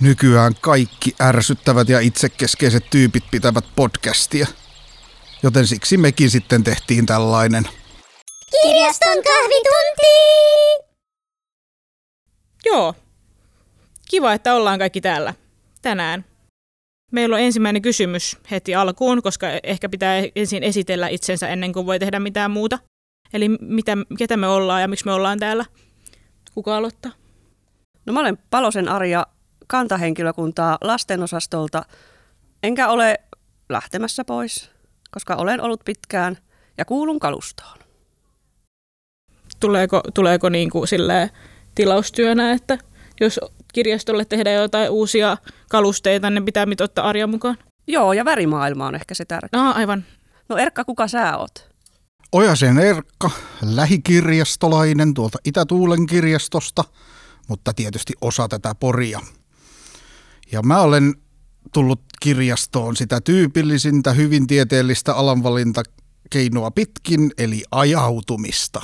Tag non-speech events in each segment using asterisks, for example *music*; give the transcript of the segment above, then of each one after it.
Nykyään kaikki ärsyttävät ja itsekeskeiset tyypit pitävät podcastia. Joten siksi mekin sitten tehtiin tällainen. Kirjaston kahvitunti! Joo. Kiva, että ollaan kaikki täällä tänään. Meillä on ensimmäinen kysymys heti alkuun, koska ehkä pitää ensin esitellä itsensä ennen kuin voi tehdä mitään muuta. Eli mitä, ketä me ollaan ja miksi me ollaan täällä. Kuka aloittaa? No mä olen Palosen Arja kantahenkilökuntaa lastenosastolta, enkä ole lähtemässä pois, koska olen ollut pitkään ja kuulun kalustoon. Tuleeko, tuleeko niin kuin silleen tilaustyönä, että jos kirjastolle tehdään jotain uusia kalusteita, niin pitää ottaa Arja mukaan? Joo, ja värimaailma on ehkä se tärkeä. No, aivan. No Erkka, kuka sä oot? Ojasen Erkka, lähikirjastolainen tuolta Itätuulen kirjastosta, mutta tietysti osa tätä poria. Ja mä olen tullut kirjastoon sitä tyypillisintä hyvin tieteellistä alanvalintakeinoa pitkin, eli ajautumista.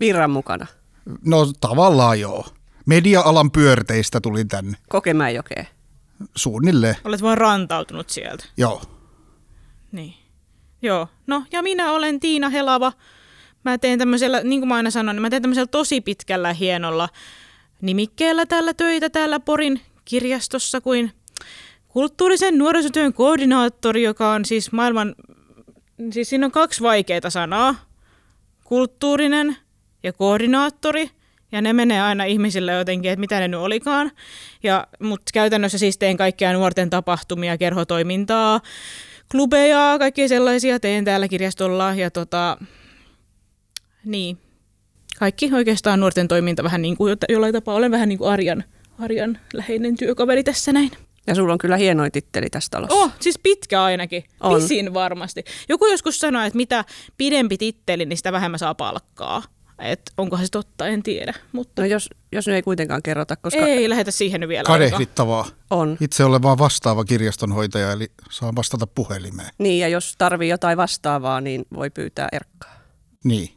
Virran mukana. No tavallaan joo. Media-alan pyörteistä tulin tänne. Kokemäenjokeen. Suunnilleen, Olet vaan rantautunut sieltä. joo. Niin. Joo. No, ja minä olen Tiina Helava. Mä teen tämmöisellä, niin kuin mä aina sanon, niin mä teen tämmöisellä tosi pitkällä hienolla nimikkeellä täällä töitä täällä Porin kirjastossa kuin kulttuurisen nuorisotyön koordinaattori, joka on siis maailman, siis siinä on kaksi vaikeaa sanaa. Kulttuurinen ja koordinaattori. Ja ne menee aina ihmisille jotenkin, että mitä ne nyt olikaan. Ja, mutta käytännössä siis teen kaikkia nuorten tapahtumia, kerhotoimintaa, klubeja, kaikkia sellaisia teen täällä kirjastolla. Ja tota, niin, kaikki oikeastaan nuorten toiminta vähän niin kuin jollain tapaa. Olen vähän niin kuin Arjan, Arjan läheinen työkaveri tässä näin. Ja sulla on kyllä hienoin titteli tässä talossa. Oh, siis pitkä ainakin. On. Pisin varmasti. Joku joskus sanoi, että mitä pidempi titteli, niin sitä vähemmän saa palkkaa. Et onkohan se totta, en tiedä. Mutta No jos, jos nyt ei kuitenkaan kerrota, koska ei lähetä siihen nyt vielä. Kadehdittavaa. on. Itse olen vaan vastaava kirjastonhoitaja, eli saan vastata puhelimeen. Niin, ja jos tarvii jotain vastaavaa, niin voi pyytää Erkkaa. Niin.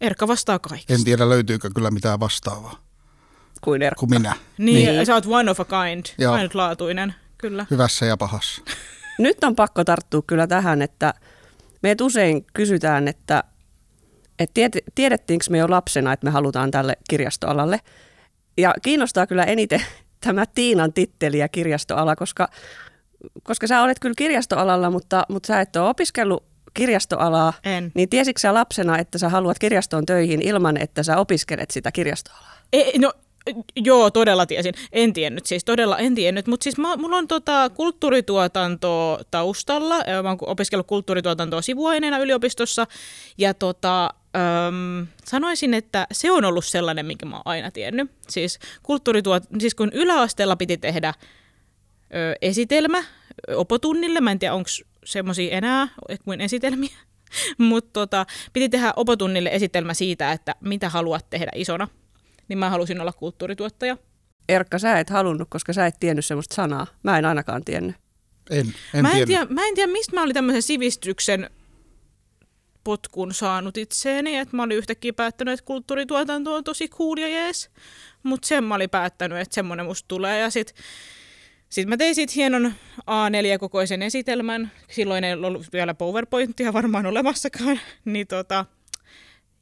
Erkka vastaa kaikesta. En tiedä löytyykö kyllä mitään vastaavaa Kuin Erkka. kuin minä. *laughs* Niin, Niin. sä oot one of a kind, Joo. ainutlaatuinen, kyllä. Hyvässä ja pahassa. *laughs* Nyt on pakko tarttua kyllä tähän, että meitä usein kysytään, että, että tiet, tiedettiinkö me jo lapsena, että me halutaan tälle kirjastoalalle. Ja kiinnostaa kyllä eniten *laughs* tämä Tiinan titteli ja kirjastoala, koska, koska sä olet kyllä kirjastoalalla, mutta, mutta sä et ole opiskellut kirjastoalaa. En. Niin tiesitkö sä lapsena, että sä haluat kirjastoon töihin ilman, että sä opiskelet sitä kirjastoalaa? Ei, no, joo, todella tiesin. En tiennyt siis, todella en tiennyt. Mutta siis mä, mulla on tota kulttuurituotanto taustalla. Mä oon opiskellut kulttuurituotantoa sivuaineena yliopistossa. Ja tota, öm, sanoisin, että se on ollut sellainen, minkä mä oon aina tiennyt. Siis, kulttuurituot, siis kun yläasteella piti tehdä ö, esitelmä opotunnille, mä en tiedä onko semmoisia enää kuin esitelmiä, *laughs* mutta tota, piti tehdä opotunnille esitelmä siitä, että mitä haluat tehdä isona. Niin mä halusin olla kulttuurituottaja. Erkka, sä et halunnut, koska sä et tiennyt semmoista sanaa. Mä en ainakaan tiennyt. En, en mä, en tiedä. mä en tiedä, mistä mä olin tämmöisen sivistyksen potkun saanut itseeni, että mä olin yhtäkkiä päättänyt, että kulttuurituotanto on tosi cool ja jees. Mutta sen mä olin päättänyt, että semmoinen musta tulee. Ja sit, sit mä tein siitä hienon A4-kokoisen esitelmän. Silloin ei ollut vielä PowerPointia varmaan olemassakaan. *laughs* niin tota,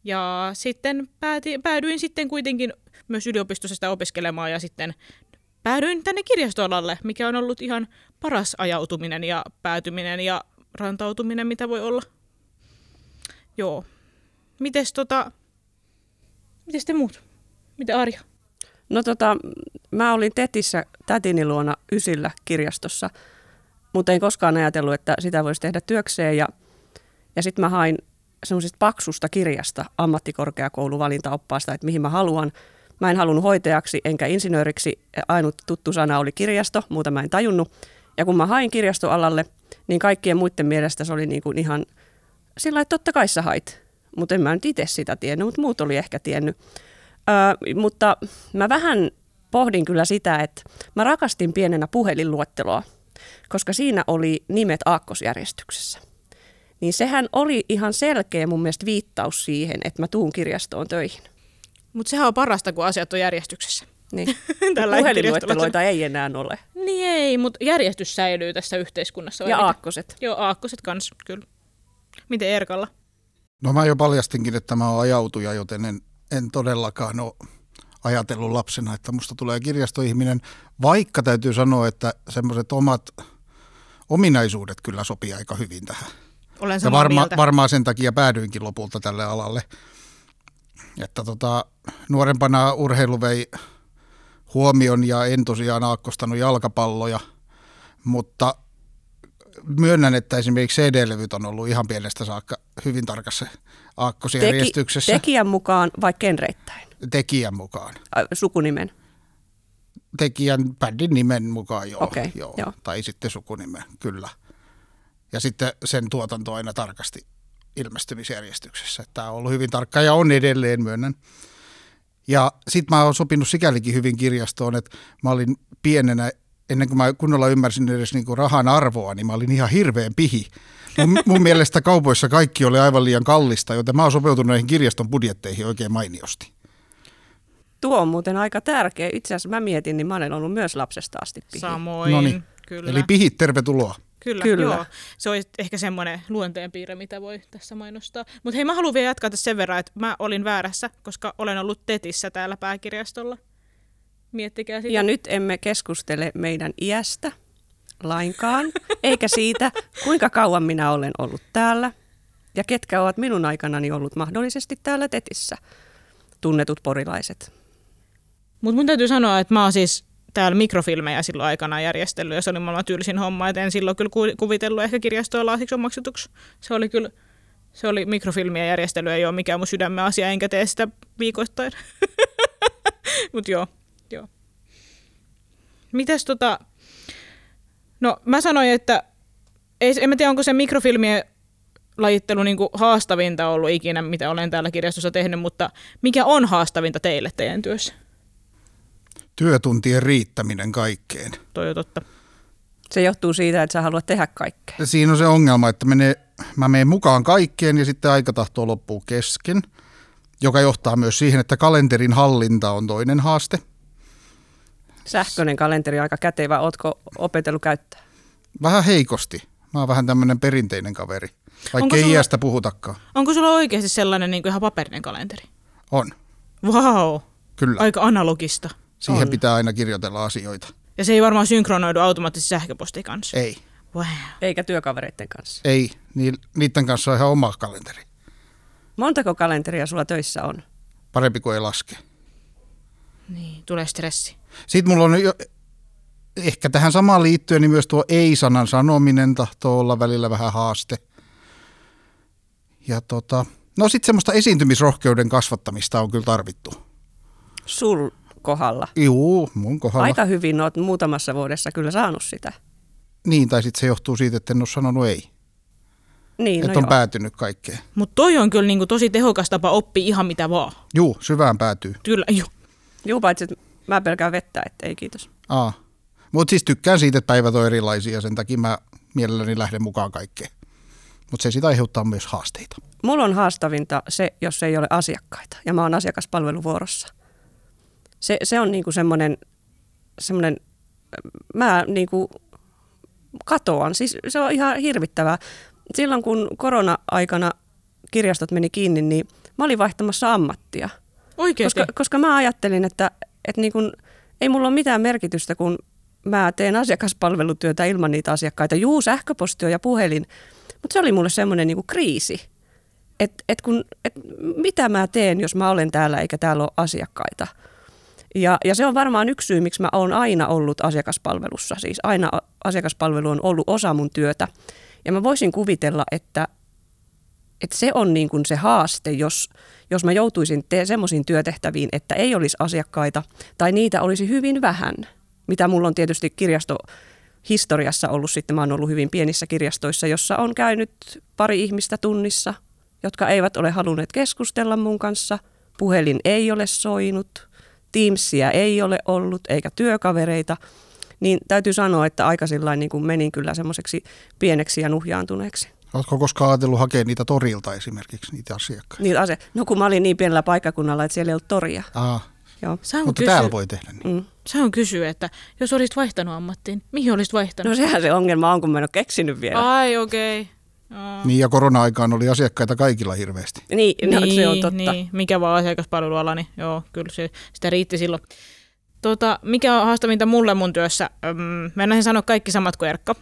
ja sitten pääti, päädyin sitten kuitenkin myös yliopistossa sitä opiskelemaan ja sitten päädyin tänne kirjastoalalle, mikä on ollut ihan paras ajautuminen ja päätyminen ja rantautuminen, mitä voi olla. Joo. Mites tota, mites te muut? Mitä Arja? No tota, mä olin Tetissä tätini luona Ysillä kirjastossa, mutta en koskaan ajatellut, että sitä voisi tehdä työkseen. Ja, ja sitten mä hain semmoisesta paksusta kirjasta ammattikorkeakouluvalintaoppaasta, että mihin mä haluan. Mä en halunnut hoitajaksi enkä insinööriksi. Ainut tuttu sana oli kirjasto, muuta mä en tajunnut. Ja kun mä hain kirjastoalalle, niin kaikkien muiden mielestä se oli niin kuin ihan sillä että totta kai sä hait. Mutta en mä nyt itse sitä tiennyt, mutta muut oli ehkä tiennyt. Öö, mutta mä vähän pohdin kyllä sitä, että mä rakastin pienenä puhelinluetteloa, koska siinä oli nimet aakkosjärjestyksessä. Niin sehän oli ihan selkeä mun mielestä viittaus siihen, että mä tuun kirjastoon töihin. Mutta sehän on parasta, kun asiat on järjestyksessä. Niin. *laughs* Tällä Puhelinluetteloita ei enää ole. Niin ei, mutta järjestys säilyy tässä yhteiskunnassa. Ja mitä? aakkoset. Joo, aakkoset kans, kyllä. Miten Erkalla? No mä jo paljastinkin, että mä oon ajautuja, joten en, en todellakaan ole ajatellut lapsena, että musta tulee kirjastoihminen, vaikka täytyy sanoa, että semmoiset omat ominaisuudet kyllä sopii aika hyvin tähän. Olen Ja samaa varma, mieltä. varmaan sen takia päädyinkin lopulta tälle alalle. Että tota, nuorempana urheilu vei huomion ja en tosiaan aakkostanut jalkapalloja, mutta myönnän, että esimerkiksi CD-levyt on ollut ihan pienestä saakka hyvin tarkassa aakkosjärjestyksessä tekijän mukaan vai kenreittäin? tekijän mukaan. Sukunimen. Tekijän bändin nimen mukaan joo, Okei, joo. joo. tai sitten sukunimen, kyllä. Ja sitten sen tuotanto aina tarkasti ilmestymisjärjestyksessä. Tämä on ollut hyvin tarkka ja on edelleen, myönnän. Ja sitten mä oon sopinut sikälikin hyvin kirjastoon, että mä olin pienenä, ennen kuin mä kunnolla ymmärsin edes niinku rahan arvoa, niin mä olin ihan hirveän pihi. Mun, mun mielestä kaupoissa kaikki oli aivan liian kallista, joten mä oon sopeutunut näihin kirjaston budjetteihin oikein mainiosti. Tuo on muuten aika tärkeä. Itse asiassa mä mietin, niin mä olen ollut myös lapsesta asti pihi. Samoin, Noniin. kyllä. Eli pihit, tervetuloa. Kyllä, Kyllä. Joo. Se olisi ehkä semmoinen luonteenpiirre, mitä voi tässä mainostaa. Mutta hei, mä haluan vielä jatkaa tässä sen verran, että mä olin väärässä, koska olen ollut TETissä täällä pääkirjastolla. Miettikää sitä. Ja nyt emme keskustele meidän iästä lainkaan, *laughs* eikä siitä, kuinka kauan minä olen ollut täällä ja ketkä ovat minun aikanani ollut mahdollisesti täällä Tetissä. Tunnetut porilaiset. Mutta mun täytyy sanoa, että mä oon siis täällä mikrofilmejä silloin aikana järjestellyt ja se oli maailman tylsin homma, et en silloin kyllä ku- kuvitellut ehkä kirjastoa laasiksi omaksutuksi. Se oli kyllä, se oli mikrofilmien järjestely, ei ole mikään mun sydämen asia, enkä tee sitä viikoittain. *laughs* Mutta joo, joo. Mites tota, no mä sanoin, että ei, en mä tiedä, onko se mikrofilmien lajittelu niin kuin haastavinta ollut ikinä, mitä olen täällä kirjastossa tehnyt, mutta mikä on haastavinta teille teidän työssä? Työtuntien riittäminen kaikkeen. Toi on totta. Se johtuu siitä, että sä haluat tehdä kaikkea. Siinä on se ongelma, että menee, mä menen mukaan kaikkeen ja sitten aika tahtoo loppuu kesken, joka johtaa myös siihen, että kalenterin hallinta on toinen haaste. Sähköinen kalenteri on aika kätevä. Ootko opetellut käyttää? Vähän heikosti. Mä oon vähän tämmöinen perinteinen kaveri, Onko vaikka ei sulla- iästä puhutakaan. Onko sulla oikeasti sellainen niin kuin ihan paperinen kalenteri? On, Vau, kyllä. aika analogista. Siihen on. pitää aina kirjoitella asioita. Ja se ei varmaan synkronoidu automaattisesti sähköpostin kanssa. Ei, Wow. Eikä työkavereiden kanssa. ei. Ni- Niiden kanssa on ihan oma kalenteri. Montako kalenteria sulla töissä on? Parempi kuin ei laske. Niin, tulee stressi. Sitten mulla on jo, ehkä tähän samaan liittyen, niin myös tuo ei-sanan sanominen tahtoo olla välillä vähän haaste. Ja tota, no sitten semmoista esiintymisrohkeuden kasvattamista on kyllä tarvittu. Sul kohdalla. Juu, mun kohdalla. Aika hyvin oot muutamassa vuodessa kyllä saanut sitä. Niin, tai sitten se johtuu siitä, että en ole sanonut ei. Niin, että no on joo. päätynyt kaikkeen. Mutta toi on kyllä niin kuin tosi tehokas tapa oppia ihan mitä vaan. Juu, syvään päätyy. Kyllä, joo. Juu, paitsi että mä pelkään vettä, että ei kiitos. Aa. Mutta siis tykkään siitä, että päivät on erilaisia, sen takia mä mielelläni lähden mukaan kaikkeen. Mutta se sitä aiheuttaa myös haasteita. Mulla on haastavinta se, jos ei ole asiakkaita ja mä oon asiakaspalveluvuorossa. Se, se on niinku semmoinen, semmoinen, mä niinku katoan. Siis se on ihan hirvittävää. Silloin kun korona-aikana kirjastot meni kiinni, niin mä olin vaihtamassa ammattia. Oikeasti. Koska, koska mä ajattelin, että, että niin kun, ei mulla ole mitään merkitystä, kun mä teen asiakaspalvelutyötä ilman niitä asiakkaita. Juu, sähköposti on ja puhelin, mutta se oli mulle semmoinen niin kriisi. Että et kun, et mitä mä teen, jos mä olen täällä eikä täällä ole asiakkaita. Ja, ja se on varmaan yksi syy, miksi mä oon aina ollut asiakaspalvelussa. Siis aina asiakaspalvelu on ollut osa mun työtä. Ja mä voisin kuvitella, että, että se on niin kuin se haaste, jos, jos mä joutuisin te- semmoisiin työtehtäviin, että ei olisi asiakkaita tai niitä olisi hyvin vähän. Mitä mulla on tietysti kirjastohistoriassa ollut sitten, mä oon ollut hyvin pienissä kirjastoissa, jossa on käynyt pari ihmistä tunnissa, jotka eivät ole halunneet keskustella mun kanssa. Puhelin ei ole soinut, Teamsia ei ole ollut eikä työkavereita. Niin täytyy sanoa, että aika sillain niin kuin menin kyllä semmoiseksi pieneksi ja nuhjaantuneeksi. Oletko koskaan ajatellut hakea niitä torilta esimerkiksi, niitä asiakkaita? Niitä ase- no kun mä olin niin pienellä paikkakunnalla, että siellä ei ollut toria. Aa, Joo. Se on, Mutta kysy- täällä voi tehdä niin. Mm. se on kysyä, että jos olisit vaihtanut ammattiin, mihin olisit vaihtanut? No sehän se ongelma on, kun mä en ole keksinyt vielä. Ai okei. Okay. Niin ja korona-aikaan oli asiakkaita kaikilla hirveästi. Niin, no, se on totta. Niin, mikä vaan asiakaspalveluala, niin joo, kyllä se, sitä riitti silloin. Tota, mikä on haastavinta mulle mun työssä? Öm, mä en sanoa kaikki samat kuin Erkka,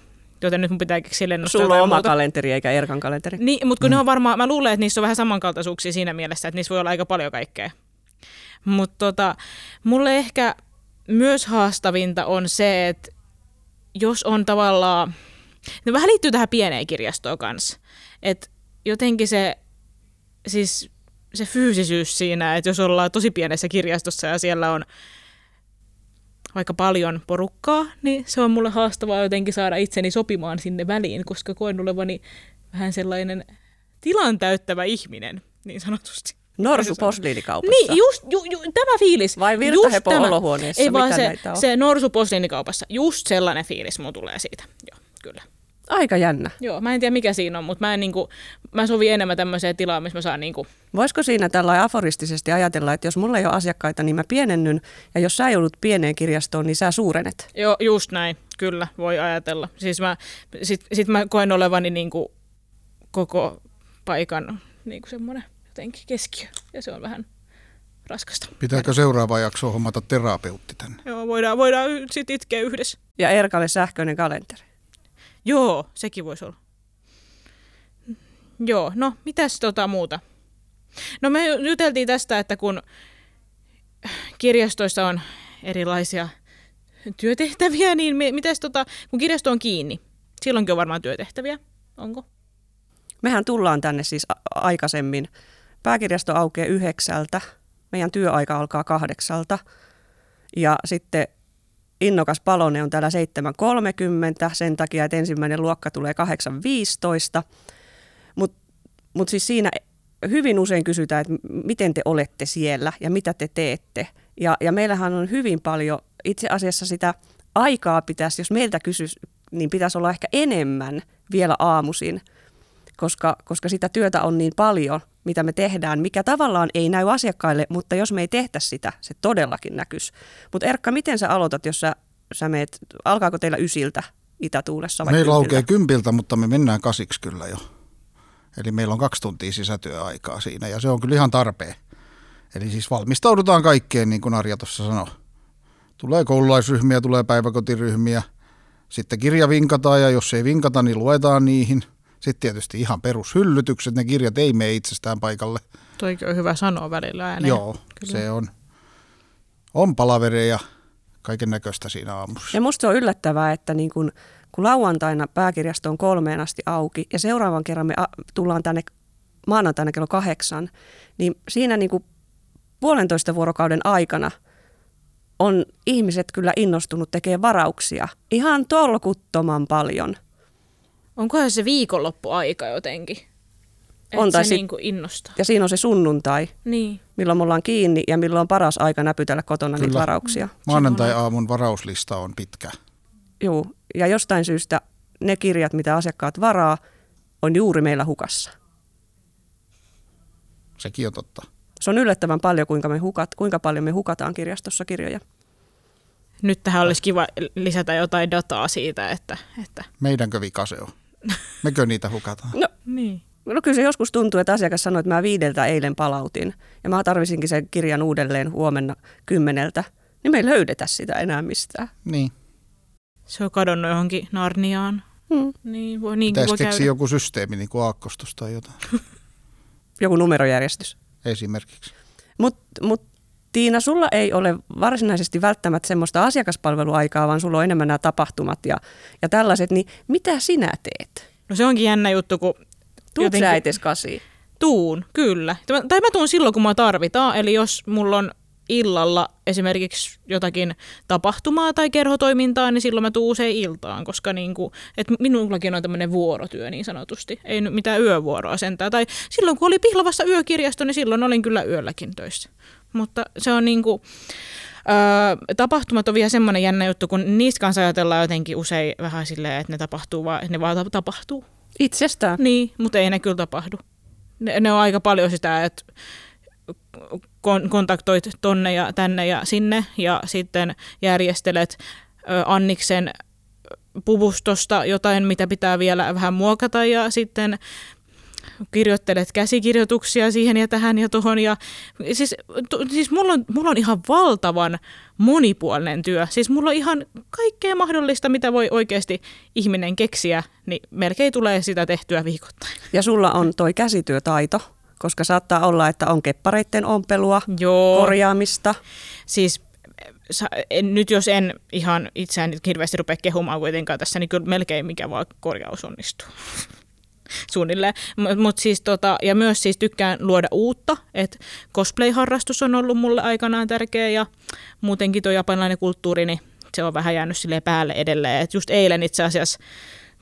joten nyt mun pitää keksiä Sulla on oma muuta. kalenteri eikä Erkan kalenteri. Niin, mutta kun mm. ne on varmaan, mä luulen, että niissä on vähän samankaltaisuuksia siinä mielessä, että niissä voi olla aika paljon kaikkea. Mutta tota, mulle ehkä myös haastavinta on se, että jos on tavallaan, no vähän liittyy tähän pieneen kirjastoon kanssa, että jotenkin se, siis se fyysisyys siinä, että jos ollaan tosi pienessä kirjastossa ja siellä on vaikka paljon porukkaa, niin se on mulle haastavaa jotenkin saada itseni sopimaan sinne väliin, koska koen olevani vähän sellainen tilan täyttävä ihminen, niin sanotusti. Norsu posliinikaupassa. Niin, just ju, ju, tämä fiilis. Vai Virtahepo olohuoneessa, Ei vaan mitä se, näitä on? se norsu posliinikaupassa. Just sellainen fiilis mun tulee siitä. Joo, kyllä. Aika jännä. Joo, mä en tiedä mikä siinä on, mutta mä, en, niinku, mä sovin enemmän tämmöiseen tilaan, missä mä saan niinku, Voisiko siinä tällä aforistisesti ajatella, että jos mulla ei ole asiakkaita, niin mä pienennyn, ja jos sä joudut pieneen kirjastoon, niin sä suurenet. Joo, just näin, kyllä, voi ajatella. Siis mä, sit, sit mä koen olevani niinku koko paikan niinku semmoinen jotenkin keskiö, ja se on vähän raskasta. Pitääkö seuraava jakso hommata terapeutti tänne? Joo, voidaan, voidaan sitten itkeä yhdessä. Ja Erkalle sähköinen kalenteri. Joo, sekin voisi olla. Joo, no mitäs tota muuta? No me juteltiin tästä, että kun kirjastoissa on erilaisia työtehtäviä, niin me, mitäs tota, kun kirjasto on kiinni, silloinkin on varmaan työtehtäviä, onko? Mehän tullaan tänne siis aikaisemmin. Pääkirjasto aukeaa yhdeksältä. Meidän työaika alkaa kahdeksalta. Ja sitten innokas palone on täällä 7.30 sen takia, että ensimmäinen luokka tulee 8.15. Mutta mut siis siinä hyvin usein kysytään, että miten te olette siellä ja mitä te teette. Ja, ja meillähän on hyvin paljon, itse asiassa sitä aikaa pitäisi, jos meiltä kysyisi, niin pitäisi olla ehkä enemmän vielä aamuisin, koska, koska sitä työtä on niin paljon, mitä me tehdään, mikä tavallaan ei näy asiakkaille, mutta jos me ei tehtäisi sitä, se todellakin näkyisi. Mutta Erkka, miten sä aloitat, jos sä, sä meet, alkaako teillä ysiltä Itätuulessa vai Meillä kympiltä? aukeaa kympiltä, mutta me mennään kasiksi kyllä jo. Eli meillä on kaksi tuntia sisätyöaikaa siinä ja se on kyllä ihan tarpeen. Eli siis valmistaudutaan kaikkeen, niin kuin Arja tuossa sanoi. Tulee koululaisryhmiä, tulee päiväkotiryhmiä, sitten kirja vinkataan ja jos ei vinkata, niin luetaan niihin. Sitten tietysti ihan perushyllytykset, ne kirjat ei mene itsestään paikalle. Toikin on hyvä sanoa välillä ääneen. Joo, Kyllä. se on, on palavereja, kaiken näköistä siinä aamussa. Ja musta se on yllättävää, että niin kun, kun lauantaina pääkirjasto on kolmeen asti auki ja seuraavan kerran me a- tullaan tänne maanantaina kello kahdeksan, niin siinä niin kuin puolentoista vuorokauden aikana on ihmiset kyllä innostunut tekemään varauksia ihan tolkuttoman paljon. Onkohan se viikonloppuaika jotenkin? On, Että tai se sit- niinku innostaa. Ja siinä on se sunnuntai, Niin. milloin me ollaan kiinni ja milloin on paras aika näpytellä kotona niitä Kyllä. varauksia. Maanantai-aamun varauslista on pitkä. Joo, ja jostain syystä ne kirjat, mitä asiakkaat varaa, on juuri meillä hukassa. Sekin on totta. Se on yllättävän paljon, kuinka, me hukat, kuinka paljon me hukataan kirjastossa kirjoja. Nyt tähän olisi kiva lisätä jotain dataa siitä, että... että Meidänkö vika se on? Mekö niitä hukataan? No, niin. no kyllä se joskus tuntuu, että asiakas sanoi, että mä viideltä eilen palautin ja mä tarvisinkin sen kirjan uudelleen huomenna kymmeneltä, niin me ei löydetä sitä enää mistään. Niin. Se on kadonnut johonkin Narniaan. Hmm. Niin, voi, niin Pitäisi voi keksiä käydä. joku systeemi, niin kuin aakkostus tai jotain. *laughs* Joku numerojärjestys. Esimerkiksi. Mutta mut, Tiina, sulla ei ole varsinaisesti välttämättä semmoista asiakaspalveluaikaa, vaan sulla on enemmän nämä tapahtumat ja, ja tällaiset, niin mitä sinä teet? No se onkin jännä juttu, kun Tuut jotenkin- sä etes kasiin? Tuun, kyllä. Tai- Tai mä tuun silloin, kun mä tarvitaan. Eli jos mulla on illalla esimerkiksi jotakin tapahtumaa tai kerhotoimintaa, niin silloin mä tuun usein iltaan, koska niin kuin, et minullakin on tämmöinen vuorotyö niin sanotusti. Ei nyt mitään yövuoroa sentään. Tai silloin, kun oli Pihlavassa yökirjasto, niin silloin olin kyllä yölläkin töissä. Mutta se on niin kuin, Öö, tapahtumat on vielä semmoinen jännä juttu, kun niistä kanssa ajatellaan jotenkin usein vähän silleen, että ne tapahtuu vaan, että ne vaan ta- tapahtuu. Itsestään. Niin, mutta ei ne kyllä tapahdu. Ne, ne on aika paljon sitä, että kon- kontaktoit tonne ja tänne ja sinne ja sitten järjestelet ö, Anniksen puvustosta jotain, mitä pitää vielä vähän muokata ja sitten kirjoittelet käsikirjoituksia siihen ja tähän ja tuohon. Ja, siis, tu, siis mulla, on, mulla on ihan valtavan monipuolinen työ. Siis mulla on ihan kaikkea mahdollista, mitä voi oikeasti ihminen keksiä, niin melkein tulee sitä tehtyä viikoittain. Ja sulla on toi käsityötaito, koska saattaa olla, että on keppareitten ompelua, Joo. korjaamista. Siis sa- en, nyt jos en ihan itseään hirveästi rupea kehumaan kuitenkaan tässä, niin kyllä melkein mikä vaan korjaus onnistuu. *laughs* Suunnilleen. Mut siis tota, ja myös siis tykkään luoda uutta, että cosplay-harrastus on ollut mulle aikanaan tärkeä ja muutenkin tuo japanilainen kulttuuri, niin se on vähän jäänyt sille päälle edelleen. Et just eilen itse asiassa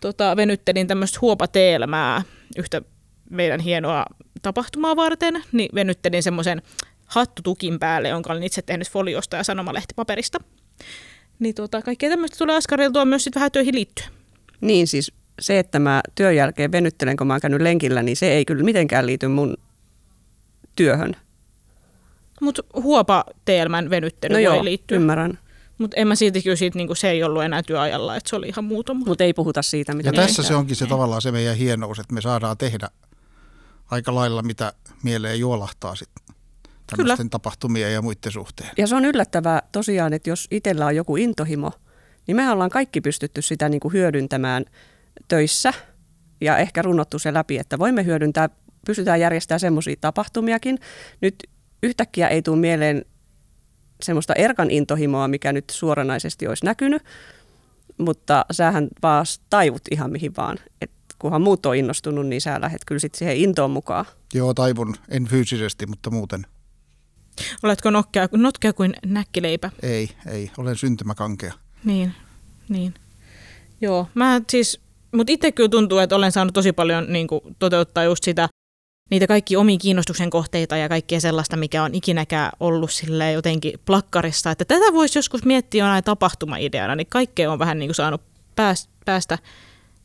tota, venyttelin tämmöistä huopateelmää yhtä meidän hienoa tapahtumaa varten, niin venyttelin semmoisen hattutukin päälle, jonka olen itse tehnyt foliosta ja sanomalehtipaperista. Niin tota, kaikkea tämmöistä tulee askareltua myös sit vähän töihin liittyen. Niin siis se, että mä työn jälkeen venyttelen, kun mä oon käynyt lenkillä, niin se ei kyllä mitenkään liity mun työhön. Mutta huopateelmän venyttely No voi joo, liittyä. ymmärrän. Mutta en mä silti kyllä siitä, niinku, se ei ollut enää työajalla, että se oli ihan muuta. Mut. Mutta ei puhuta siitä, mitä Ja me tässä tehdään. se onkin se tavallaan se meidän hienous, että me saadaan tehdä aika lailla mitä mieleen juolahtaa sitten tämmöisten tapahtumien ja muiden suhteen. Ja se on yllättävää tosiaan, että jos itsellä on joku intohimo, niin mehän ollaan kaikki pystytty sitä niin kuin hyödyntämään töissä ja ehkä runnottu se läpi, että voimme hyödyntää, pystytään järjestämään semmoisia tapahtumiakin. Nyt yhtäkkiä ei tule mieleen semmoista Erkan intohimoa, mikä nyt suoranaisesti olisi näkynyt, mutta sähän vaan taivut ihan mihin vaan. Et kunhan muut on innostunut, niin sä lähdet kyllä sitten siihen intoon mukaan. Joo, taivun, en fyysisesti, mutta muuten Oletko nokkea, notkea kuin näkkileipä? ei, ei, olen syntymäkankea. Niin, niin. Joo, mä siis, mutta itse kyllä tuntuu, että olen saanut tosi paljon niin kuin, toteuttaa just sitä, niitä kaikki omia kiinnostuksen kohteita ja kaikkea sellaista, mikä on ikinäkään ollut sille jotenkin plakkarissa. Että tätä voisi joskus miettiä jonain tapahtuma-ideana, niin kaikkea on vähän niin kuin saanut päästä, päästä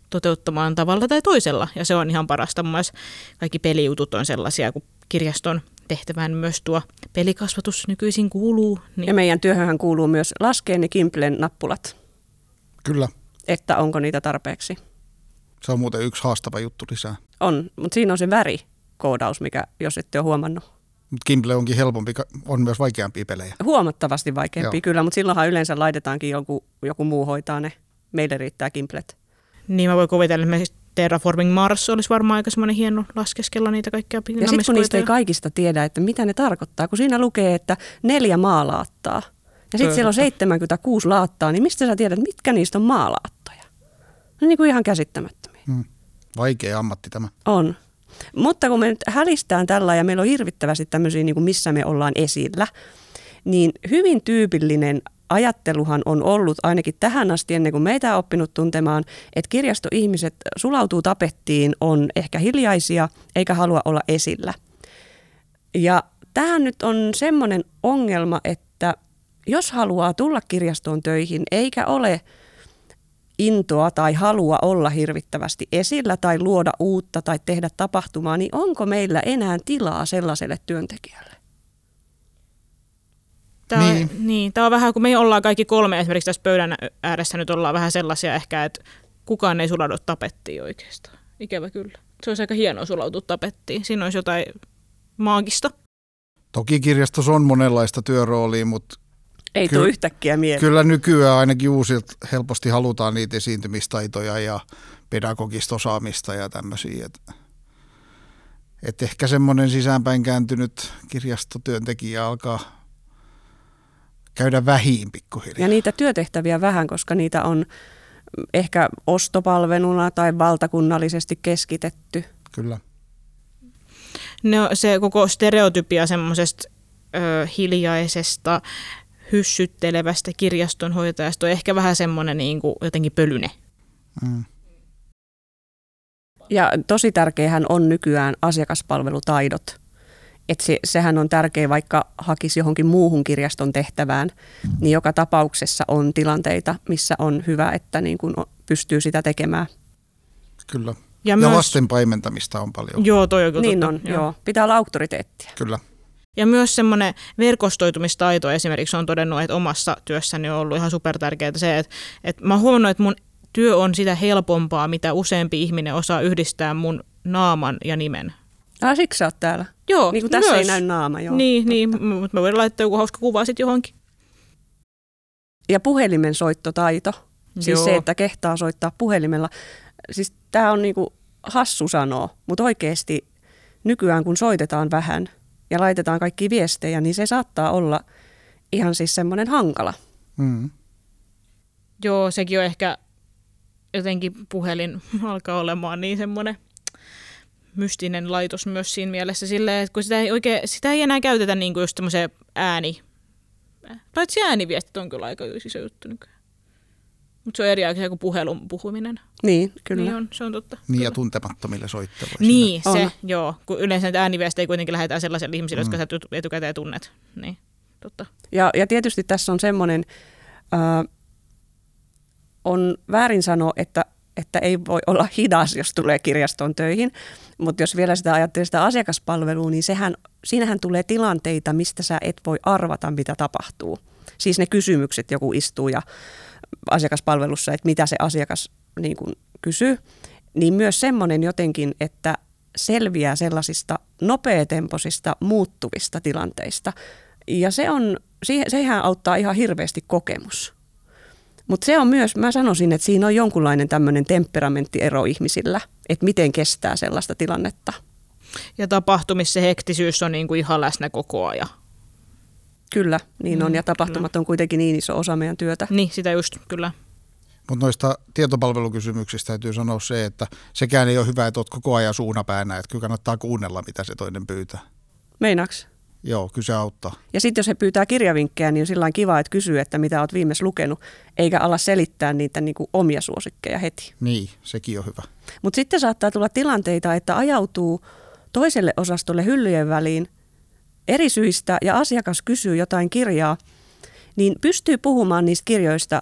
toteuttamaan tavalla tai toisella. Ja se on ihan parasta. Myös kaikki pelijutut on sellaisia, kun kirjaston tehtävään myös tuo pelikasvatus nykyisin kuuluu. Niin Ja meidän työhön kuuluu myös laskeen ja kimplen nappulat, Kyllä, että onko niitä tarpeeksi. Se on muuten yksi haastava juttu lisää. On, mutta siinä on se värikoodaus, mikä jos ette ole huomannut. Mutta Kimble onkin helpompi, on myös vaikeampia pelejä. Huomattavasti vaikeampi Joo. kyllä, mutta silloinhan yleensä laitetaankin joku, joku muu hoitaa ne. Meille riittää kimplet. Niin mä voin kuvitella, että esimerkiksi Terraforming Mars olisi varmaan aika semmoinen hieno laskeskella niitä kaikkia Ja sitten kun niistä ei kaikista tiedä, että mitä ne tarkoittaa, kun siinä lukee, että neljä maalaattaa. Ja sitten siellä on 76 laattaa, niin mistä sä tiedät, mitkä niistä on maalaattoja? No niin kuin ihan käsittämättömiä. Hmm. Vaikea ammatti tämä. On. Mutta kun me nyt hälistään tällä ja meillä on hirvittävästi tämmöisiä, niin kuin missä me ollaan esillä, niin hyvin tyypillinen ajatteluhan on ollut ainakin tähän asti ennen kuin meitä on oppinut tuntemaan, että kirjastoihmiset sulautuu tapettiin, on ehkä hiljaisia eikä halua olla esillä. Ja tähän nyt on semmoinen ongelma, että jos haluaa tulla kirjastoon töihin eikä ole intoa tai halua olla hirvittävästi esillä tai luoda uutta tai tehdä tapahtumaa, niin onko meillä enää tilaa sellaiselle työntekijälle? Tämä on, Niin. niin. niin, tämä on vähän, kun me ollaan kaikki kolme esimerkiksi tässä pöydän ääressä nyt ollaan vähän sellaisia ehkä, että kukaan ei sulaudu tapettiin oikeastaan. Ikävä kyllä. Se olisi aika hienoa sulautua tapettiin. Siinä olisi jotain maagista. Toki kirjastossa on monenlaista työroolia, mutta Ei Kyllä- tule yhtäkkiä mieleen. kyllä nykyään ainakin uusilta helposti halutaan niitä esiintymistaitoja ja pedagogista osaamista ja tämmöisiä. Et, et ehkä semmoinen sisäänpäin kääntynyt kirjastotyöntekijä alkaa käydä vähiin pikkuhiljaa. Ja niitä työtehtäviä vähän, koska niitä on ehkä ostopalveluna tai valtakunnallisesti keskitetty. Kyllä. No, se koko stereotypia semmoisesta hiljaisesta, hyssyttelevästä kirjastonhoitajasta on ehkä vähän semmoinen niin kuin jotenkin pölyne. Mm. Ja tosi tärkeähän on nykyään asiakaspalvelutaidot. Et se, sehän on tärkeä, vaikka hakisi johonkin muuhun kirjaston tehtävään, niin joka tapauksessa on tilanteita, missä on hyvä, että niin kun pystyy sitä tekemään. Kyllä. Ja, Ja myös, lasten paimentamista on paljon. Joo, toi on Niin totta. on, joo. Pitää olla auktoriteettia. Kyllä. Ja myös semmoinen verkostoitumistaito esimerkiksi on todennut, että omassa työssäni on ollut ihan supertärkeää se, että, että mä oon huomannut, että mun työ on sitä helpompaa, mitä useampi ihminen osaa yhdistää mun naaman ja nimen. Ah, siksi sä oot täällä. Joo, Niin kuin tässä myös. ei näy naama, joo. Niin, niin, mutta mä voin laittaa joku hauska kuva sitten johonkin. Ja puhelimen soittotaito. Siis Joo. se, että kehtaa soittaa puhelimella. Siis tämä on niinku hassu sanoa, mutta oikeasti nykyään kun soitetaan vähän ja laitetaan kaikki viestejä, niin se saattaa olla ihan siis semmoinen hankala. Mm. Joo, sekin on ehkä jotenkin puhelin *laughs* alkaa olemaan niin semmoinen mystinen laitos myös siinä mielessä silleen, että kun sitä ei, oikein, sitä ei enää käytetä niin kuin just semmoiseen ääni. Paitsi ääniviestit on kyllä aika iso juttu nykyään. Mutta se on eri asia kuin puhelun puhuminen. Niin, kyllä. Niin on, se on totta. Niin ja Kyllä. tuntemattomille soitteluille. Niin, On. se, joo. Kun yleensä näitä ääniviestejä kuitenkin lähetään sellaisille ihmisille, mm. jotka sä tu- etukäteen tunnet. Niin, totta. Ja, ja tietysti tässä on semmoinen, äh, on väärin sanoa, että, että ei voi olla hidas, jos tulee kirjastoon töihin, mutta jos vielä sitä ajattelee sitä asiakaspalvelua, niin sehän, siinähän tulee tilanteita, mistä sä et voi arvata, mitä tapahtuu. Siis ne kysymykset, joku istuu ja asiakaspalvelussa, että mitä se asiakas niin kuin kysyy, niin myös semmoinen jotenkin, että selviää sellaisista nopeatempoisista muuttuvista tilanteista. Ja se on, sehän auttaa ihan hirveästi kokemus. Mutta se on myös, mä sanoisin, että siinä on jonkunlainen tämmöinen temperamenttiero ihmisillä, että miten kestää sellaista tilannetta. Ja tapahtumissa hektisyys on niin kuin ihan läsnä koko ajan. Kyllä, niin on. Mm, Ja tapahtumat on kuitenkin niin iso osa meidän työtä. Niin, sitä just, kyllä. Mutta noista tietopalvelukysymyksistä täytyy sanoa se, että sekään ei ole hyvä, että olet koko ajan suunapäänä, että kyllä kannattaa kuunnella, mitä se toinen pyytää. Meinaaks? Joo, kyllä se auttaa. Ja sitten jos he pyytää kirjavinkkejä, niin on sillä kiva, että kysyy, että mitä olet viimeis lukenut, eikä ala selittää niitä niin kuin omia suosikkeja heti. Niin, sekin on hyvä. Mutta sitten saattaa tulla tilanteita, että ajautuu toiselle osastolle hyllyjen väliin eri syistä ja asiakas kysyy jotain kirjaa, niin pystyy puhumaan niistä kirjoista,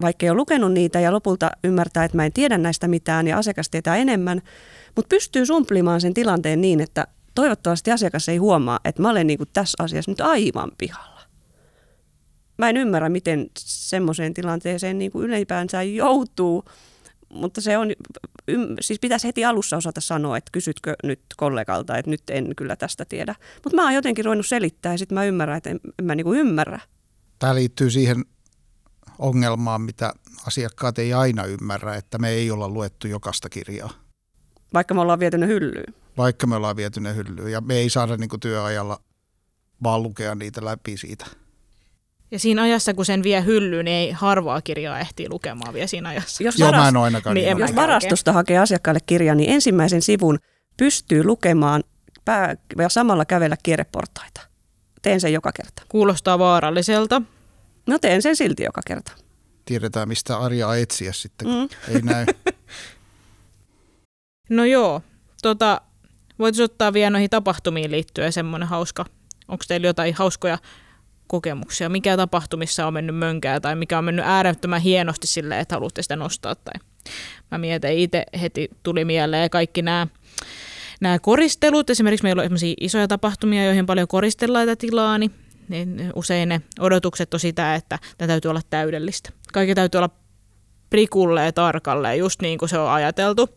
vaikka ei ole lukenut niitä ja lopulta ymmärtää, että mä en tiedä näistä mitään ja asiakas tietää enemmän, mutta pystyy sumplimaan sen tilanteen niin, että toivottavasti asiakas ei huomaa, että mä olen niin kuin tässä asiassa nyt aivan pihalla. Mä en ymmärrä, miten semmoiseen tilanteeseen niin kuin ylipäänsä joutuu, mutta se on, siis pitäisi heti alussa osata sanoa, että kysytkö nyt kollegalta, että nyt en kyllä tästä tiedä. Mutta mä oon jotenkin ruvennut selittää ja sitten mä ymmärrän, että en, en mä niinku ymmärrä. Tämä liittyy siihen ongelmaan, mitä asiakkaat ei aina ymmärrä, että me ei olla luettu jokaista kirjaa. Vaikka me ollaan viety ne hyllyyn. Vaikka me ollaan viety ne hyllyyn ja me ei saada niin työajalla vaan lukea niitä läpi siitä. Ja siinä ajassa, kun sen vie hyllyyn, niin ei harvaa kirjaa ehtii lukemaan vielä siinä ajassa. Jos, Joo, varas, mä en ole ainakaan Niin, niin jos varastosta hakee asiakkaalle kirjan, niin ensimmäisen sivun pystyy lukemaan pää, ja samalla kävellä kierreportaita. Teen sen joka kerta. Kuulostaa vaaralliselta. No teen sen silti joka kerta. Tiedetään, mistä Arjaa etsiä sitten, kun Mm. ei näy. *laughs* No joo, tota, voitaisiin ottaa vielä noihin tapahtumiin liittyen semmoinen hauska. Onko teillä jotain hauskoja kokemuksia? Mikä tapahtumissa on mennyt mönkää tai mikä on mennyt äärettömän hienosti silleen, että haluatte sitä nostaa? Tai mä mietin itse heti tuli mieleen kaikki nämä nämä koristelut, esimerkiksi meillä on isoja tapahtumia, joihin paljon koristellaan tätä tilaa, niin niin usein ne odotukset on sitä, että tämä täytyy olla täydellistä. Kaikki täytyy olla prikulleen tarkalleen, just niin kuin se on ajateltu.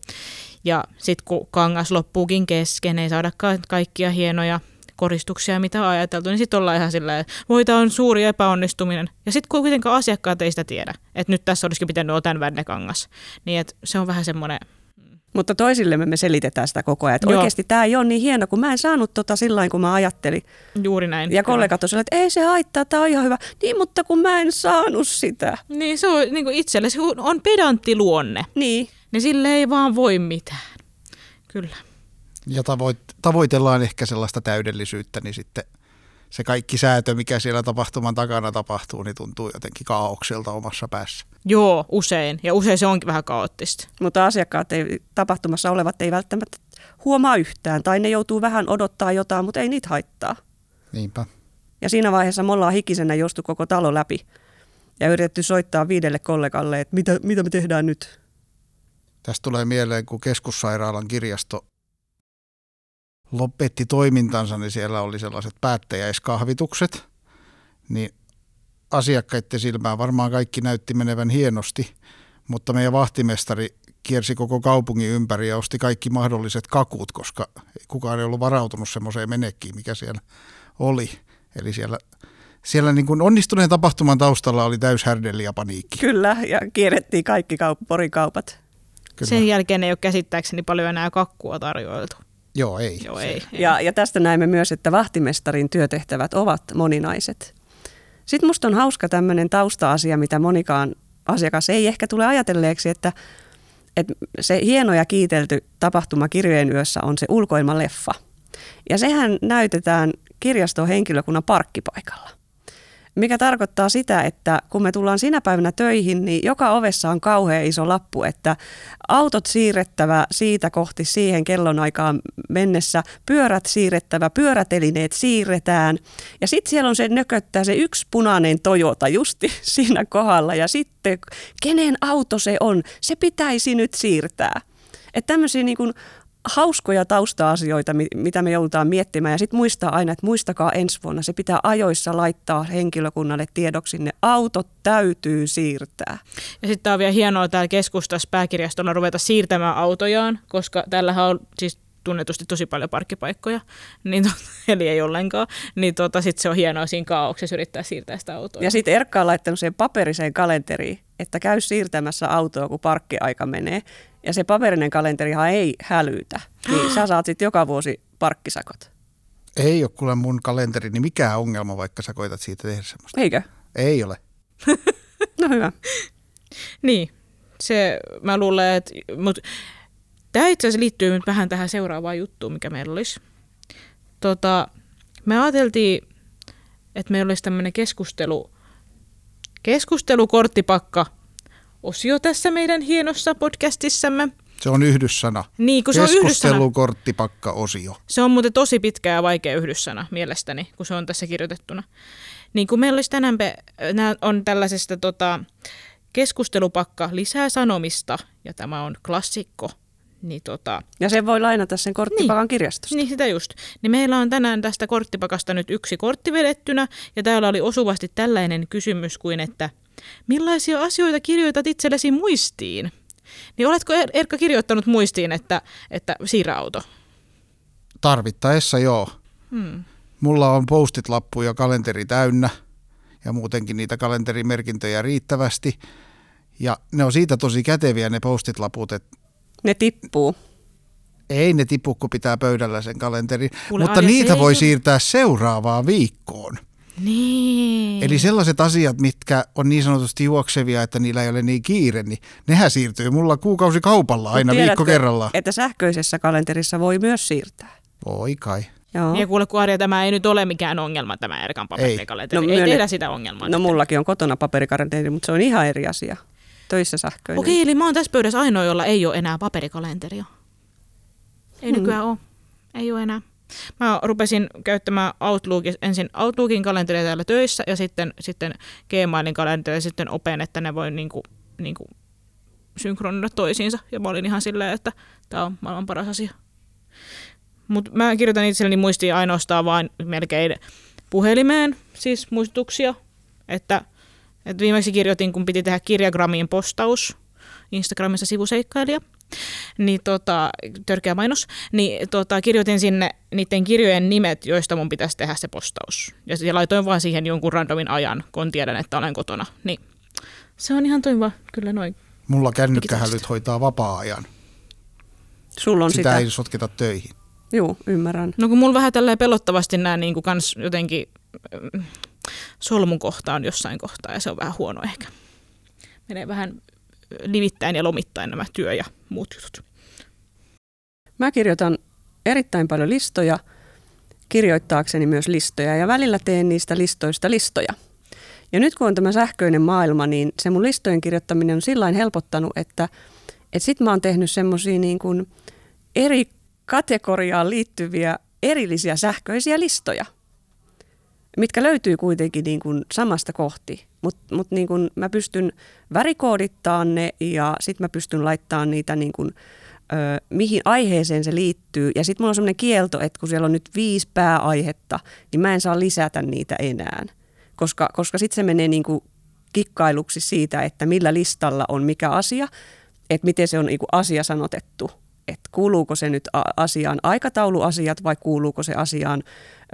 Ja sitten kun kangas loppuukin kesken, ei saadakaan kaikkia hienoja koristuksia, mitä on ajateltu, niin sitten ollaan ihan silleen, että voi tämä on suuri epäonnistuminen. Ja sitten kuitenkaan asiakkaat ei sitä tiedä, että nyt tässä olisikin pitänyt olla tämän vännekangas, niin että se on vähän semmoinen, Mutta toisillemme me selitetään sitä koko ajan, että Joo. oikeasti tämä ei ole niin hieno, kun mä en saanut tota sillä kun mä ajattelin. juuri näin. Ja kollegat on että ei se haittaa, tämä on ihan hyvä. Niin, mutta kun mä en saanut sitä. Niin se on niin kuin itselle, se on pedantti luonne, Niin, niin sille ei vaan voi mitään. Kyllä. Ja tavoit, tavoitellaan ehkä sellaista täydellisyyttä, niin sitten se kaikki säätö, mikä siellä tapahtuman takana tapahtuu, niin tuntuu jotenkin kaaukselta omassa päässä. Joo, usein. Ja usein se onkin vähän kaoottista. mutta asiakkaat ei, tapahtumassa olevat ei välttämättä huomaa yhtään. Tai ne joutuu vähän odottaa jotain, mutta ei niitä haittaa. Niinpä. Ja siinä vaiheessa me ollaan hikisenä jostu koko talo läpi. Ja yritetty soittaa viidelle kollegalle, että mitä, mitä me tehdään nyt. Tästä tulee mieleen, kun keskussairaalan kirjasto lopetti toimintansa, niin siellä oli sellaiset päättäjäiskahvitukset, niin asiakkaiden silmään varmaan kaikki näytti menevän hienosti, mutta meidän vahtimestari kiersi koko kaupungin ympäri ja osti kaikki mahdolliset kakut, koska kukaan ei ollut varautunut semmoiseen menekkiin, mikä siellä oli. Eli siellä, siellä niin kuin onnistuneen tapahtuman taustalla oli täys härdeli ja paniikki. Kyllä, ja kierrettiin kaikki kaup- porikaupat. Kyllä. Sen jälkeen ei ole käsittääkseni paljon enää kakkua tarjoiltu. Joo, ei. Joo, ei. ei. Ja, ja tästä näemme myös, että vahtimestarin työtehtävät ovat moninaiset. Sitten musta on hauska tämmöinen tausta-asia, mitä monikaan asiakas ei ehkä tule ajatelleeksi, että, että se hieno ja kiitelty tapahtuma kirjojen yössä on se ulkoilmaleffa. Ja sehän näytetään kirjaston henkilökunnan parkkipaikalla. Mikä tarkoittaa sitä, että kun me tullaan sinä päivänä töihin, niin joka ovessa on kauhean iso lappu, että autot siirrettävä siitä kohti siihen kellonaikaan mennessä, pyörät siirrettävä, pyörätelineet siirretään. Ja sitten siellä on se nököttää se yksi punainen Toyota justi *laughs* siinä kohdalla ja sitten kenen auto se on, se pitäisi nyt siirtää. Että tämmöisiä niin kuin hauskoja tausta-asioita, mitä me joudutaan miettimään. Ja sitten muistaa aina, että muistakaa ensi vuonna, se pitää ajoissa laittaa henkilökunnalle tiedoksi, ne autot täytyy siirtää. Ja sitten on vielä hienoa täällä keskustassa pääkirjastolla ruveta siirtämään autojaan, koska tällähän on siis tunnetusti tosi paljon parkkipaikkoja, *laughs* niin to, eli ei ollenkaan, niin tota, sitten se on hienoa siinä kaauksessa yrittää siirtää sitä autoa. Ja sitten Erkka on laittanut sen paperiseen kalenteriin, että käy siirtämässä autoa, kun parkkiaika menee. Ja se paperinen kalenterihan ei hälytä, niin sä saat sitten joka vuosi parkkisakot. Ei ole kuule mun kalenterini mikään ongelma, vaikka sä koitat siitä tehdä semmoista. Eikö? Ei ole. *laughs* No hyvä. Niin, se mä luulen, että... Mut, Tämä itse asiassa liittyy nyt vähän tähän seuraavaan juttuun, mikä meillä olisi. Tota, me ajateltiin, että meillä olisi tämmöinen keskustelu, keskustelukorttipakka osio tässä meidän hienossa podcastissamme. Se on yhdyssana. Niin, kun se on yhdyssana. Keskustelukorttipakka-osio. Se on muuten tosi pitkä ja vaikea yhdyssana mielestäni, kun se on tässä kirjoitettuna. Niin kun meillä olisi tänään, nämä on tällaisesta tota, keskustelupakka lisää sanomista, ja tämä on klassikko niin tota, ja se voi lainata sen korttipakan niin, kirjastosta. Niin, sitä just. Niin meillä on tänään tästä korttipakasta nyt yksi kortti vedettynä, ja täällä oli osuvasti tällainen kysymys kuin, että millaisia asioita kirjoitat itsellesi muistiin? Niin oletko er- Erkka kirjoittanut muistiin, että, että siirauto? Tarvittaessa joo. Hmm. Mulla on postit-lappu ja kalenteri täynnä ja muutenkin niitä kalenterimerkintöjä riittävästi. Ja ne on siitä tosi käteviä ne postit-laput, että ne tippuu. Ei ne tipu, kun pitää pöydällä sen kalenterin, Kuule, mutta Arja, niitä voi siirtää seuraavaan viikkoon. Niin. Eli sellaiset asiat, mitkä on niin sanotusti juoksevia, että niillä ei ole niin kiire, niin nehän siirtyy mulla kuukausi kaupalla aina tiedätkö, viikko kerrallaan. että sähköisessä kalenterissa voi myös siirtää? Voi kai. Joo. Ja kuule, kun Arja, tämä ei nyt ole mikään ongelma, tämä Erkan paperikalenteri. Ei, no, ei tehdä sitä ongelmaa. No mullakin on kotona paperikalenteri, mutta se on ihan eri asia töissä sähköinen. Okei, eli mä oon tässä pöydässä ainoa, jolla ei ole enää paperikalenteria. Ei hmm. nykyään ole. Ei ole enää. Mä rupesin käyttämään Outlookin, ensin Outlookin kalenteria täällä töissä ja sitten, sitten Gmailin kalenteria ja sitten Open, että ne voi niinku, niinku synkronoida toisiinsa. Ja mä olin ihan silleen, että tämä on maailman paras asia. Mutta mä kirjoitan itselleni muistiin ainoastaan vain melkein puhelimeen, siis muistutuksia, että – et viimeksi kirjoitin, kun piti tehdä kirjagrammiin postaus Instagramissa sivuseikkailija, niin tota, törkeä mainos, niin tota, kirjoitin sinne niiden kirjojen nimet, joista mun pitäisi tehdä se postaus. Ja, ja laitoin vaan siihen jonkun randomin ajan, kun tiedän, että olen kotona. Niin se on ihan toimiva, kyllä noin. Mulla kännykkähälyt hoitaa vapaa-ajan. Sulla on sitä, sitä. ei sotketa töihin. Joo, ymmärrän. No kun mulla vähän tälleen pelottavasti nämä niin kuin kans jotenkin solmukohta on jossain kohtaa ja se on vähän huono ehkä. Menee vähän livittäin ja lomittain nämä työ ja muut jutut. Mä kirjoitan erittäin paljon listoja, kirjoittaakseni myös listoja ja välillä teen niistä listoista listoja. Ja nyt kun on tämä sähköinen maailma, niin se mun listojen kirjoittaminen on sillä helpottanut, että, että sit mä oon tehnyt semmoisia niin kuin eri kategoriaan liittyviä erillisiä sähköisiä listoja mitkä löytyy kuitenkin niin kuin samasta kohti. Mutta mut niin mä pystyn värikoodittamaan ne ja sitten mä pystyn laittamaan niitä niin kuin ö, mihin aiheeseen se liittyy. Ja sitten mulla on sellainen kielto, että kun siellä on nyt viisi pääaihetta, niin mä en saa lisätä niitä enää. Koska, koska sitten se menee niin kikkailuksi siitä, että millä listalla on mikä asia, että miten se on niin asia sanotettu. Että kuuluuko se nyt asiaan aikatauluasiat vai kuuluuko se asiaan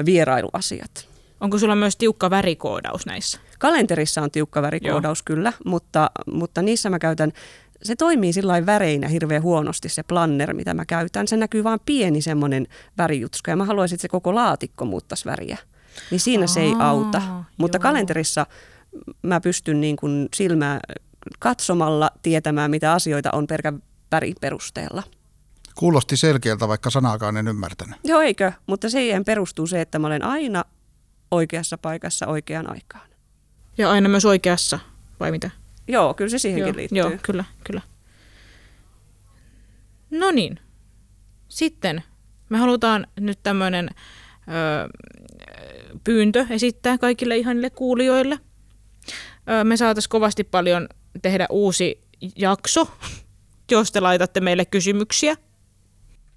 vierailuasiat. Onko sulla myös tiukka värikoodaus näissä? Kalenterissa on tiukka värikoodaus Joo. kyllä, mutta, mutta niissä mä käytän, se toimii sillä väreinä hirveän huonosti se planner, mitä mä käytän. Se näkyy vain pieni semmoinen värijutska ja mä haluaisin, että se koko laatikko muuttaisi väriä. Niin siinä Aa, se ei auta. Mutta joo. kalenterissa mä pystyn niin kuin silmää katsomalla tietämään, mitä asioita on perkä väriperusteella. Kuulosti selkeältä, vaikka sanaakaan en ymmärtänyt. Joo, eikö? Mutta siihen perustuu se, että mä olen aina oikeassa paikassa oikeaan aikaan. Ja aina myös oikeassa, vai mitä? Joo, kyllä se siihenkin joo, liittyy. Joo, kyllä, kyllä. No niin. Sitten me halutaan nyt tämmöinen pyyntö esittää kaikille ihanille kuulijoille. Öö, me saataisiin kovasti paljon tehdä uusi jakso, *laughs* jos te laitatte meille kysymyksiä.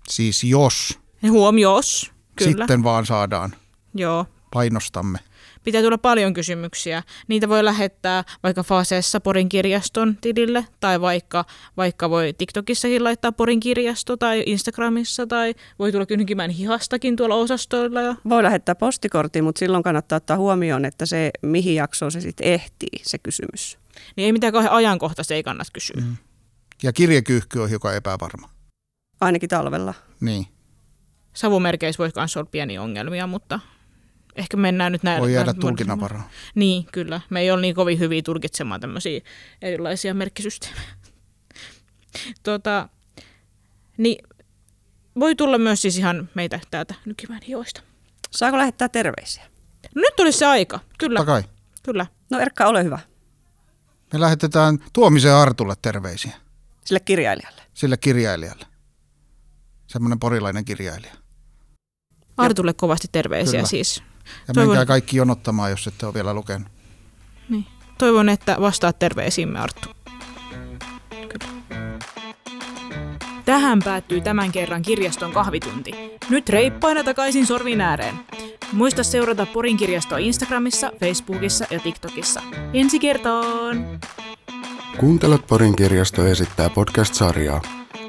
Siis jos. Huom, jos. Kyllä. Sitten vaan saadaan. Joo. Painostamme pitää tulla paljon kysymyksiä. Niitä voi lähettää vaikka Faseessa Porin kirjaston tilille tai vaikka, vaikka voi TikTokissakin laittaa Porin kirjasto tai Instagramissa tai voi tulla kynkimään hihastakin tuolla osastoilla. Ja... Voi lähettää postikortti, mutta silloin kannattaa ottaa huomioon, että se mihin jaksoon se sitten ehtii se kysymys. Niin ei mitään kauhean ajankohtaista ei kannata kysyä. Mm. Ja kirjekyyhky on hiukan epävarma. Ainakin talvella. Niin. Savumerkeissä voi myös olla pieniä ongelmia, mutta ehkä mennään nyt näin. Voi jäädä tulkinnanvaraa. Niin, kyllä. Me ei ole niin kovin hyviä tulkitsemaan tämmöisiä erilaisia merkkisysteemejä. tota, niin voi tulla myös siis ihan meitä täältä nykivään hioista. Saako lähettää terveisiä? No nyt olisi se aika, kyllä. Takai. Kyllä. No Erkka, ole hyvä. Me lähetetään Tuomisen Artulle terveisiä. Sille kirjailijalle? Sille kirjailijalle. Semmoinen porilainen kirjailija. Artulle kovasti terveisiä Kyllä. siis. Ja Toivon... menkää kaikki jonottamaan, jos ette ole vielä lukenut. Niin. Toivon, että vastaat terveisiimme Arttu. Kyllä. Tähän päättyy tämän kerran kirjaston kahvitunti. Nyt reippaina takaisin sorvin ääreen. Muista seurata Porin kirjastoa Instagramissa, Facebookissa ja TikTokissa. Ensi kertaan! Kuuntelet Porin kirjasto esittää podcast-sarjaa.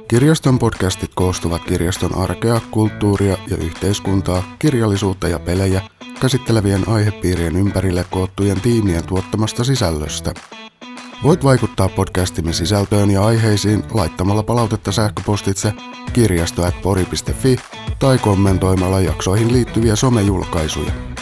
Kirjaston podcastit koostuvat kirjaston arkea, kulttuuria ja yhteiskuntaa, kirjallisuutta ja pelejä – käsittelevien aihepiirien ympärille koottujen tiimien tuottamasta sisällöstä. Voit vaikuttaa podcastimme sisältöön ja aiheisiin laittamalla palautetta sähköpostitse kirjasto.pori.fi tai kommentoimalla jaksoihin liittyviä somejulkaisuja.